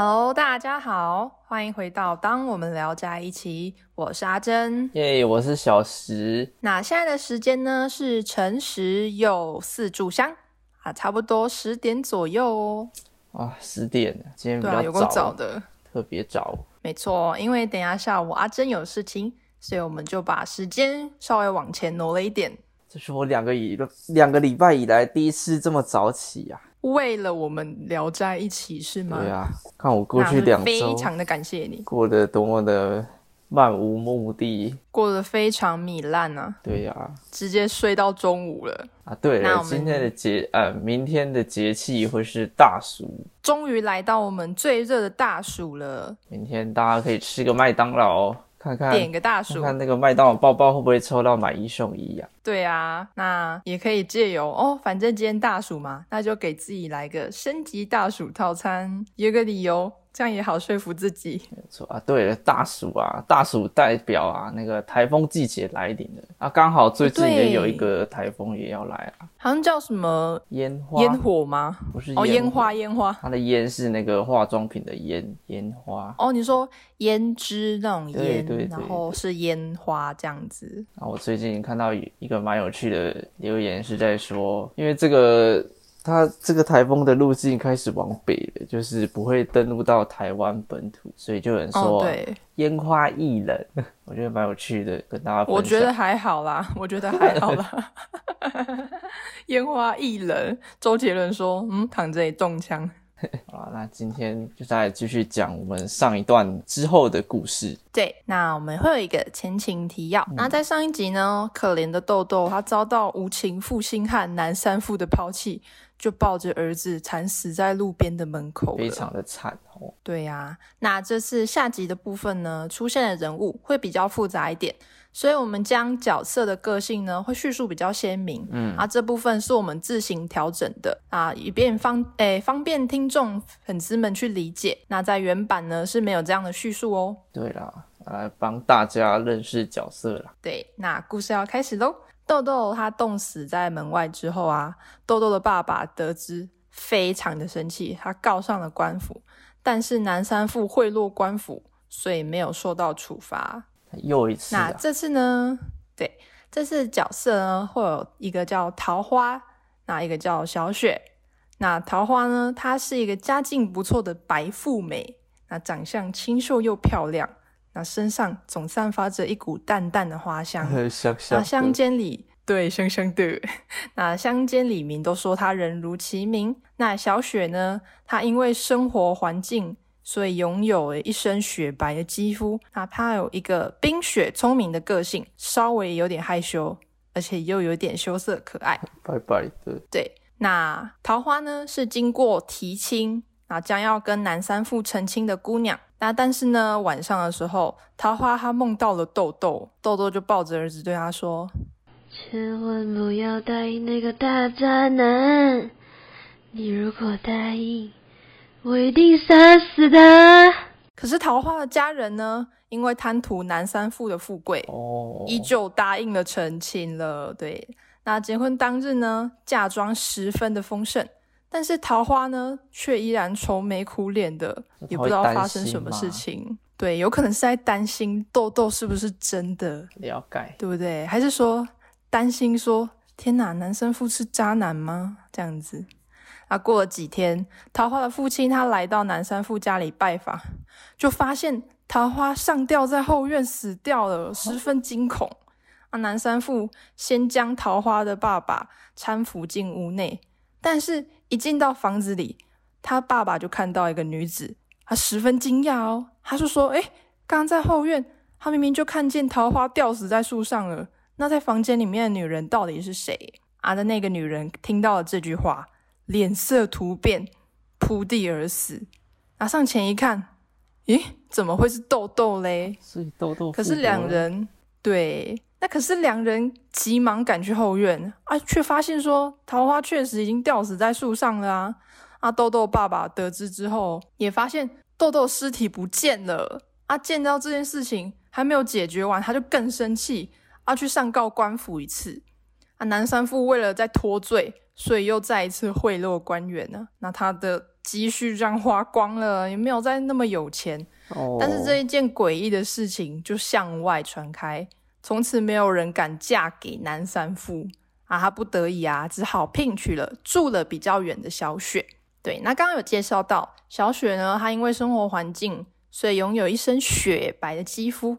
Hello，大家好，欢迎回到《当我们聊在一起》，我是阿珍。耶我是小石。那现在的时间呢是辰时又四炷香啊，差不多十点左右哦。哇，十点了，今天比较早，早的。特别早。没错，因为等一下下午阿珍有事情，所以我们就把时间稍微往前挪了一点，这是我两个以两个礼拜以来第一次这么早起啊！为了我们聊在一起，是吗？对啊，看我过去两周非常的感谢你，过得多么的漫无目的。过得非常糜烂啊，对呀、直接睡到中午了。啊，对了，那我们今天的节呃，明天的节气会是大暑，终于来到我们最热的大暑了，明天大家可以吃个麦当劳，看看点个大薯看。看那个麦当劳包包会不会抽到买一送一呀、对啊，那也可以借由哦，反正今天大暑嘛，那就给自己来个升级大暑套餐，有个理由，这样也好说服自己。没错啊，对了，大暑啊，大暑代表啊，那个台风季节来临了啊，刚好最近也有一个台风也要来啊，好像叫什么烟花，烟火吗？不是哦，烟烟花，烟花。它的烟是那个化妆品的烟，烟花。哦，你说胭脂那种烟，对对对然后是烟花这样子。啊，我最近看到一个蛮有趣的留言是在说，因为这个它这个台风的路径开始往北了，就是不会登陆到台湾本土，所以就有人哦，说对，烟花易冷，我觉得蛮有趣的，跟大家分享。我觉得还好啦，我觉得还好啦。烟花易冷，周杰伦说：“嗯，躺着也中枪。”好啦，那今天就再继续讲我们上一段之后的故事。对，那我们会有一个前情提要。那在上一集呢，可怜的豆豆他遭到无情负心汉南山父的抛弃，就抱着儿子惨死在路边的门口。非常的惨哦。对呀、那这次下集的部分呢，出现的人物会比较复杂一点，所以我们将角色的个性呢会叙述比较鲜明，嗯，啊这部分是我们自行调整的啊，以便方诶方便听众粉丝们去理解。那在原版呢是没有这样的叙述哦。对啦，来帮大家认识角色啦。对，那故事要开始喽。豆豆他冻死在门外之后啊，豆豆的爸爸得知非常的生气，他告上了官府，但是南山富贿赂官府，所以没有受到处罚。又一次啊，那这次呢？对，这次角色呢会有一个叫桃花，那一个叫小雪。那桃花呢，她是一个家境不错的白富美，那长相清秀又漂亮，那身上总散发着一股淡淡的花香。香 香那乡间里，对香香的，那乡间里民都说他人如其名。那小雪呢，她因为生活环境，所以拥有一身雪白的肌肤。那她有一个冰雪聪明的个性，稍微有点害羞，而且又有点羞涩可爱。白白的，对，那桃花呢是经过提亲，啊，将要跟南三父成亲的姑娘。那但是呢，晚上的时候，桃花她梦到了豆豆，豆豆就抱着儿子对她说千万不要答应那个大渣男！你如果答应，我一定杀死他！：“可是桃花的家人呢，因为贪图南三父的富贵，哦，依旧答应了成亲了。对，那结婚当日呢，嫁妆十分的丰盛，但是桃花呢，却依然愁眉苦脸的，也不知道发生什么事情。对，有可能是在担心豆豆是不是真的，了解。对不对？还是说担心说，天哪，男生父是渣男吗？这样子。啊，过了几天，桃花的父亲他来到南山父家里拜访，就发现桃花上吊在后院死掉了，十分惊恐。啊，南山父先将桃花的爸爸搀扶进屋内，但是一进到房子里，他爸爸就看到一个女子，他十分惊讶哦，他就说：“哎，刚刚在后院，他明明就看见桃花吊死在树上了，那在房间里面的女人到底是谁？”啊的那个女人听到了这句话，脸色突变，扑地而死。拿上前一看，咦，怎么会是豆豆嘞？所以豆豆可是两人对，那可是两人急忙赶去后院啊，却发现说桃花确实已经吊死在树上了啊！啊，豆豆爸爸得知之后，也发现豆豆尸体不见了啊！见到这件事情还没有解决完，他就更生气啊，去上告官府一次啊。南山父为了再脱罪，所以又再一次贿赂官员呢、那他的积蓄这样花光了，也没有再那么有钱。哦，但是这一件诡异的事情就向外传开，从此没有人敢嫁给南山富啊！他不得已啊，只好聘娶了住了比较远的小雪。对，那刚刚有介绍到小雪呢，她因为生活环境，所以拥有一身雪白的肌肤，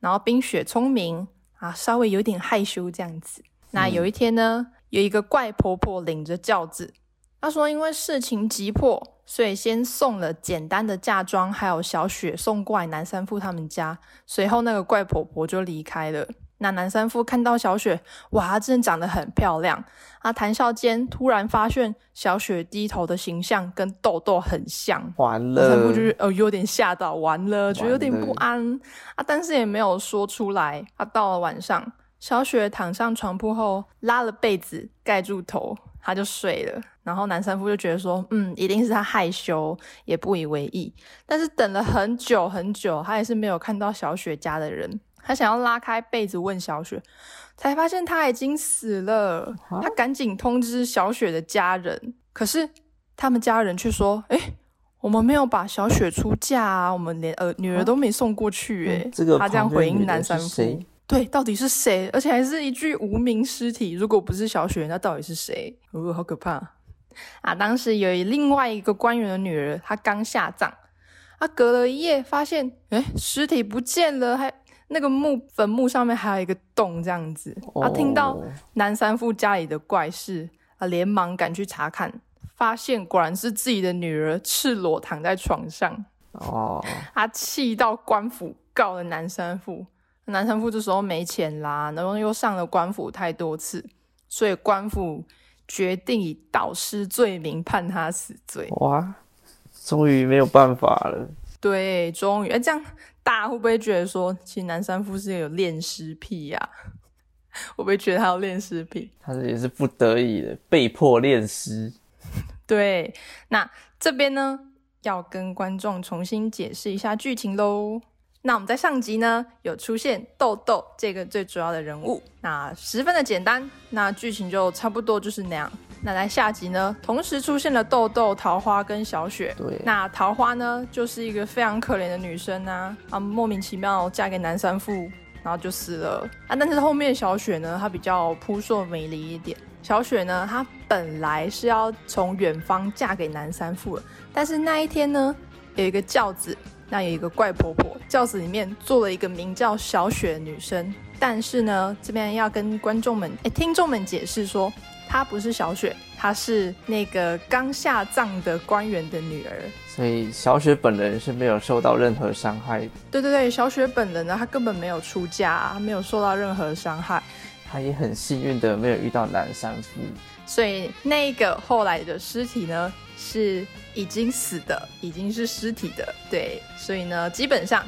然后冰雪聪明啊，稍微有点害羞这样子。那有一天呢，有一个怪婆婆领着轿子，她说因为事情急迫。所以先送了简单的嫁妆，还有小雪送过来南山富他们家。随后那个怪婆婆就离开了。那南山富看到小雪，哇，她真的长得很漂亮。啊，谈笑间突然发现小雪低头的形象跟豆豆很像。完南山富了，就是呃有点吓到，完了，觉得有点不安啊，但是也没有说出来。啊，到了晚上，小雪躺上床铺后，拉了被子盖住头，她就睡了。然后南山夫就觉得说，嗯，一定是他害羞，也不以为意。但是等了很久很久，他也是没有看到小雪家的人。他想要拉开被子问小雪，才发现他已经死了。他赶紧通知小雪的家人，可是他们家人却说，哎，我们没有把小雪出嫁啊，我们连呃女儿都没送过去。哎、嗯这个他这样回应南山夫。对，到底是谁？而且还是一具无名尸体。如果不是小雪，那到底是谁？哦，好可怕！啊，当时有另外一个官员的女儿，她刚下葬，她隔了一夜发现，哎，尸体不见了，还那个墓坟墓上面还有一个洞，这样子。她听到哦南山富家里的怪事，啊，连忙赶去查看，发现果然是自己的女儿赤裸躺在床上。哦，他气到官府告了南山富，南山富这时候没钱啦，然后又上了官府太多次，所以官府决定以盗尸罪名判他死罪。哇，终于没有办法了。对，终于，哎，这样大家会不会觉得说，其实南山富是有恋尸癖呀、会不会觉得他有恋尸癖？他这也是不得已的，被迫恋尸。对，那这边呢，要跟观众重新解释一下剧情喽。那我们在上集呢有出现豆豆这个最主要的人物，那十分的简单，那剧情就差不多就是那样。那在下集呢，同时出现了豆豆、桃花跟小雪。对，那桃花呢，就是一个非常可怜的女生啊，啊，莫名其妙嫁给南山富，然后就死了啊。但是后面小雪呢，她比较扑朔迷离一点。小雪呢，她本来是要从远方嫁给南山富的，但是那一天呢，有一个轿子，那有一个怪婆婆，轿子里面坐了一个名叫小雪的女生。但是呢，这边要跟观众们、哎听众们解释说，她不是小雪，她是那个刚下葬的官员的女儿。所以小雪本人是没有受到任何伤害的，对对对，小雪本人呢，她根本没有出嫁，她没有受到任何伤害，她也很幸运的没有遇到南山夫。所以那个后来的尸体呢是已经死的，已经是尸体的。对，所以呢，基本上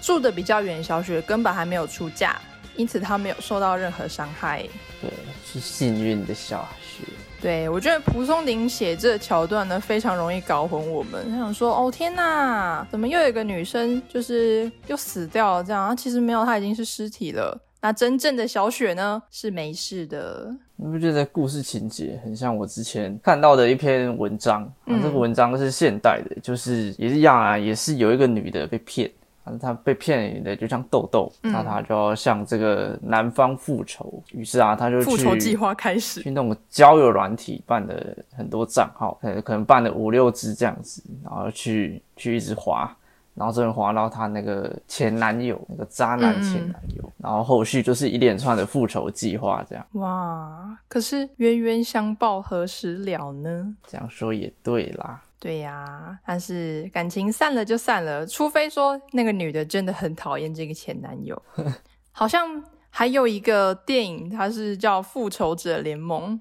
住的比较远，小雪根本还没有出嫁，因此她没有受到任何伤害。对，是幸运的小雪。对我觉得蒲松龄写这桥段呢，非常容易搞混我们。他想说，哦天哪，怎么又有一个女生就是又死掉了？这样，啊其实没有，她已经是尸体了。那真正的小雪呢，是没事的。你不觉得故事情节很像我之前看到的一篇文章？啊，这个文章是现代的，就是也是一样啊，也是有一个女的被骗，啊，她被骗的就像豆豆，那她就要向这个男方复仇，于是啊，她就去复仇计划开始。去那种交友软体办了很多账号，可能可能办了五六支这样子，然后去去一直滑，然后真的滑到她那个前男友，那个渣男前男友，然后后续就是一连串的复仇计划，这样哇，可是冤冤相报何时了呢？这样说也对啦。对呀、但是感情散了就散了，除非说那个女的真的很讨厌这个前男友。好像还有一个电影，它是叫《复仇者联盟》，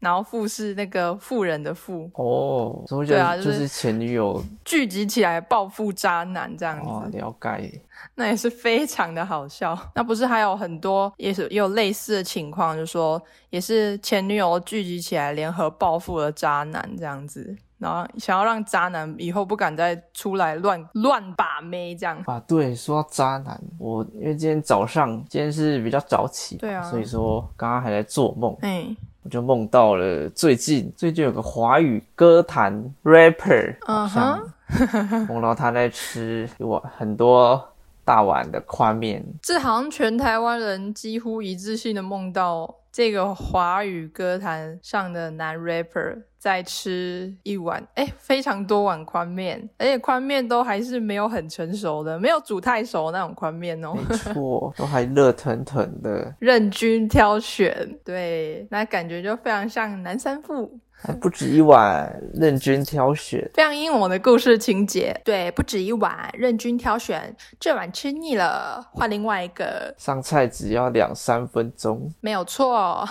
然后“富”是那个富人的“富哦，对啊就得就是是前女友 ”，聚集起来报复渣男这样子。哦，了解。那也是非常的好笑。那不是还有很多也是也有类似的情况，就是说也是前女友聚集起来联合报复了渣男这样子，然后想要让渣男以后不敢再出来乱乱把妹这样。啊，对，说到渣男，我因为今天早上今天是比较早起嘛，对啊所以说刚刚还在做梦，哎、我就梦到了最近最近有个华语歌坛 rapper，嗯好哼。像梦到他在吃一碗很多大碗的宽面，这好像全台湾人几乎一致性的梦到这个华语歌坛上的男 rapper 在吃一碗哎非常多碗宽面，而且宽面都还是没有很成熟的，没有煮太熟那种宽面哦。没错，都还热腾腾的，任君挑选，对，那感觉就非常像南山富，还不止一碗，任君挑选。非常英文的故事情节。对，不止一碗，任君挑选，这碗吃腻了，换另外一个，上菜只要两三分钟，没有错，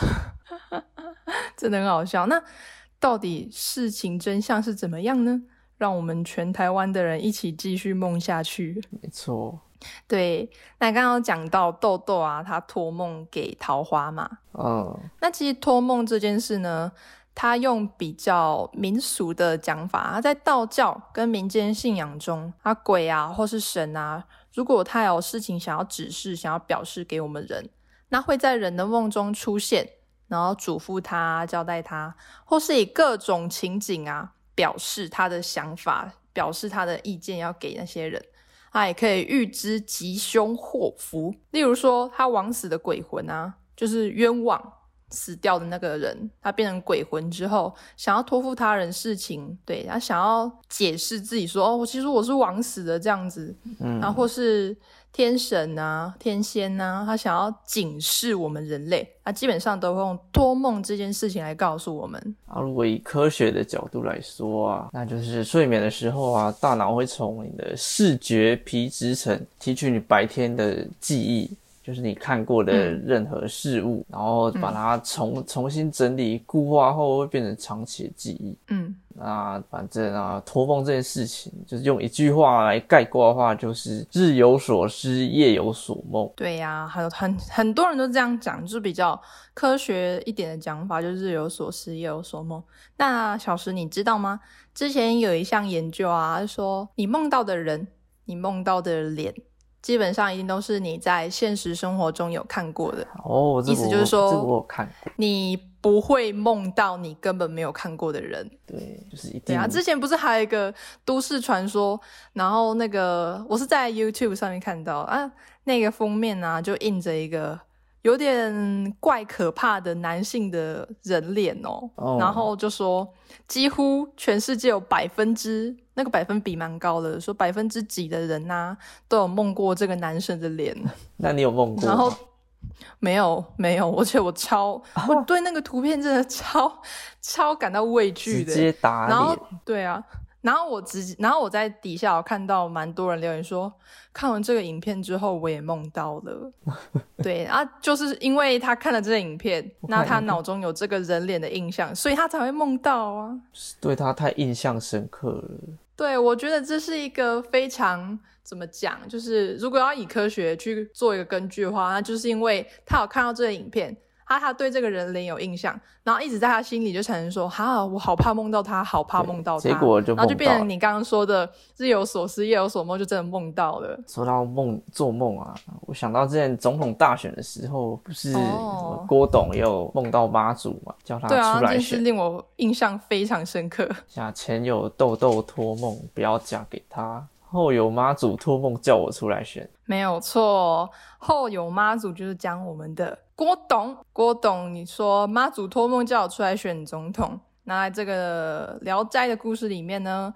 真的很好笑。那到底事情真相是怎么样呢？让我们全台湾的人一起继续梦下去。没错。对，那刚刚讲到豆豆啊，他托梦给桃花嘛，嗯，那其实托梦这件事呢，他用比较民俗的讲法，他在道教跟民间信仰中，啊鬼啊或是神啊，如果他有事情想要指示、想要表示给我们人，那会在人的梦中出现，然后嘱咐他、交代他，或是以各种情景啊表示他的想法，表示他的意见要给那些人。他也可以预知吉凶祸福，例如说他枉死的鬼魂啊，就是冤枉死掉的那个人，他变成鬼魂之后，想要托付他人事情，对他想要解释自己说，哦，其实我是枉死的这样子，嗯然后或是天神啊、天仙啊，他想要警示我们人类，他基本上都会用托梦这件事情来告诉我们。啊，如果以科学的角度来说啊，那就是睡眠的时候啊，大脑会从你的视觉皮质层提取你白天的记忆，就是你看过的任何事物，然后把它重重新整理固化后，会变成长期的记忆。嗯，那反正啊，托梦这件事情，就是用一句话来概括的话，就是日有所思，夜有所梦。对呀、还有很很多人都这样讲，就是比较科学一点的讲法，就是日有所思，夜有所梦。那小石，你知道吗？之前有一项研究啊，说你梦到的人，你梦到的脸，基本上一定都是你在现实生活中有看过的，哦，意思就是说这个我有看过，你不会梦到你根本没有看过的人。对，就是一定对啊，之前不是还有一个都市传说，然后那个我是在 YouTube 上面看到啊，那个封面啊就印着一个有点怪可怕的男性的人脸哦，哦。然后就说几乎全世界有百分之那个百分比蛮高的，说百分之几的人呐、都有梦过这个男生的脸，那你有梦过？吗？然后没有没有，而且我超我对那个图片真的超超感到畏惧的，直接打然后脸，对啊，然后我直接，然后我在底下我看到蛮多人留言说，看完这个影片之后我也梦到了。对啊，就是因为他看了这个影片，那他脑中有这个人脸的印象，所以他才会梦到啊。对他太印象深刻了。对，我觉得这是一个非常怎么讲，就是如果要以科学去做一个根据的话，那就是因为他有看到这个影片，他他对这个人脸有印象，然后一直在他心里就产生说，哈，我好怕梦到他，好怕梦到他，结果就然后就。变成你刚刚说的日有所思，夜有所梦，就真的梦到了。说到梦做梦啊，我想到之前总统大选的时候，不是哦郭董也有梦到妈祖嘛，叫他对啊，出来这件事选。令我印象非常深刻。像前有豆豆托梦，不要嫁给他；后有妈祖托梦叫我出来选。没有错，后有妈祖就是讲我们的郭董，郭董，你说妈祖托梦叫我出来选总统，那在这个《聊斋》的故事里面呢，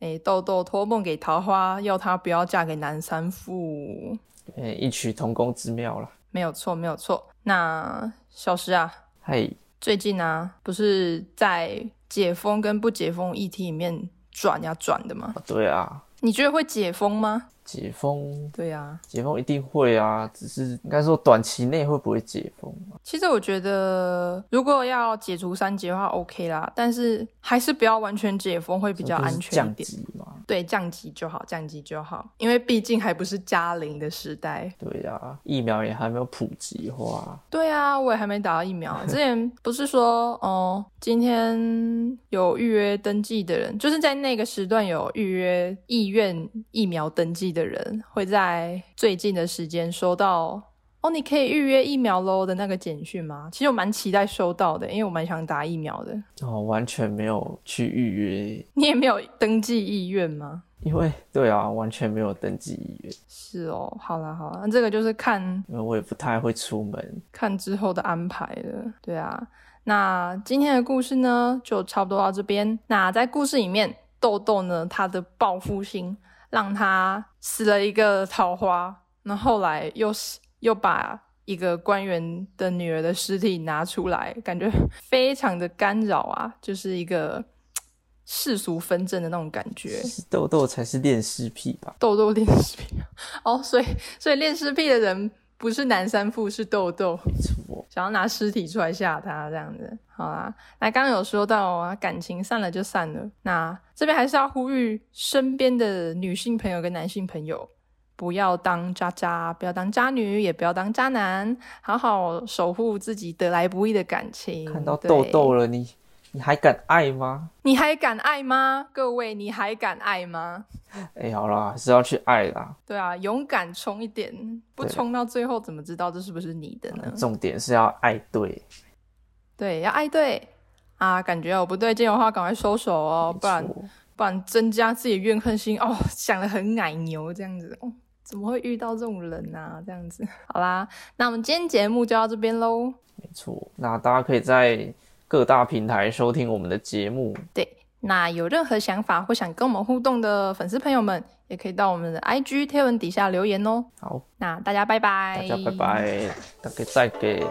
诶，豆豆托梦给桃花，要她不要嫁给南山富，诶，异曲同工之妙了。没有错，没有错。那小石啊，嘿，最近啊，不是在解封跟不解封议题里面转呀转的吗？对啊，你觉得会解封吗？解封，对呀、解封一定会啊，只是应该说短期内会不会解封啊？其实我觉得，如果要解除三级的话，OK 啦，但是还是不要完全解封，会比较安全一降。级嘛。对，降级就好，降级就好，因为毕竟还不是加零的时代。对啊，疫苗也还没有普及化。对啊，我也还没打到疫苗。之前不是说，哦，今天有预约登记的人，就是在那个时段有预约意愿疫苗登记的人，会在最近的时间收到哦，你可以预约疫苗喽的那个简讯吗？其实我蛮期待收到的，因为我蛮想打疫苗的。哦，完全没有去预约，你也没有登记意愿吗？因为对啊，完全没有登记意愿，是哦，好啦好啦，那这个就是看因为我也不太会出门。看之后的安排了。对啊，那今天的故事呢，就差不多到这边。那在故事里面，豆豆呢，他的报复心让他死了一个桃花，那后来又是又把一个官员的女儿的尸体拿出来，感觉非常的干扰啊，就是一个世俗纷争的那种感觉。豆豆才是恋尸癖吧？豆豆恋尸癖哦，所以所以恋尸癖的人不是南山父，是豆豆。没错，想要拿尸体出来吓他这样子。好啦，那刚刚有说到啊，感情散了就散了。那这边还是要呼吁身边的女性朋友跟男性朋友，不要当渣渣，不要当渣女，也不要当渣男，好好守护自己得来不易的感情。看到对豆豆了，你你还敢爱吗？你还敢爱吗？各位，你还敢爱吗？哎、好啦，还是要去爱啦。对啊，勇敢冲一点，不对冲到最后怎么知道这是不是你的呢？重点是要爱对，对，要爱对啊，感觉有不对劲的话，赶快收手哦，不然不然增加自己怨恨心哦，想的很奶牛这样子哦，怎么会遇到这种人啊？这样子，好啦，那我们今天节目就到这边喽。没错。那大家可以在各大平台收听我们的节目。对，那有任何想法或想跟我们互动的粉丝朋友们，也可以到我们的 IG 贴文底下留言哦。好，那大家拜拜，大家拜拜，大家再见。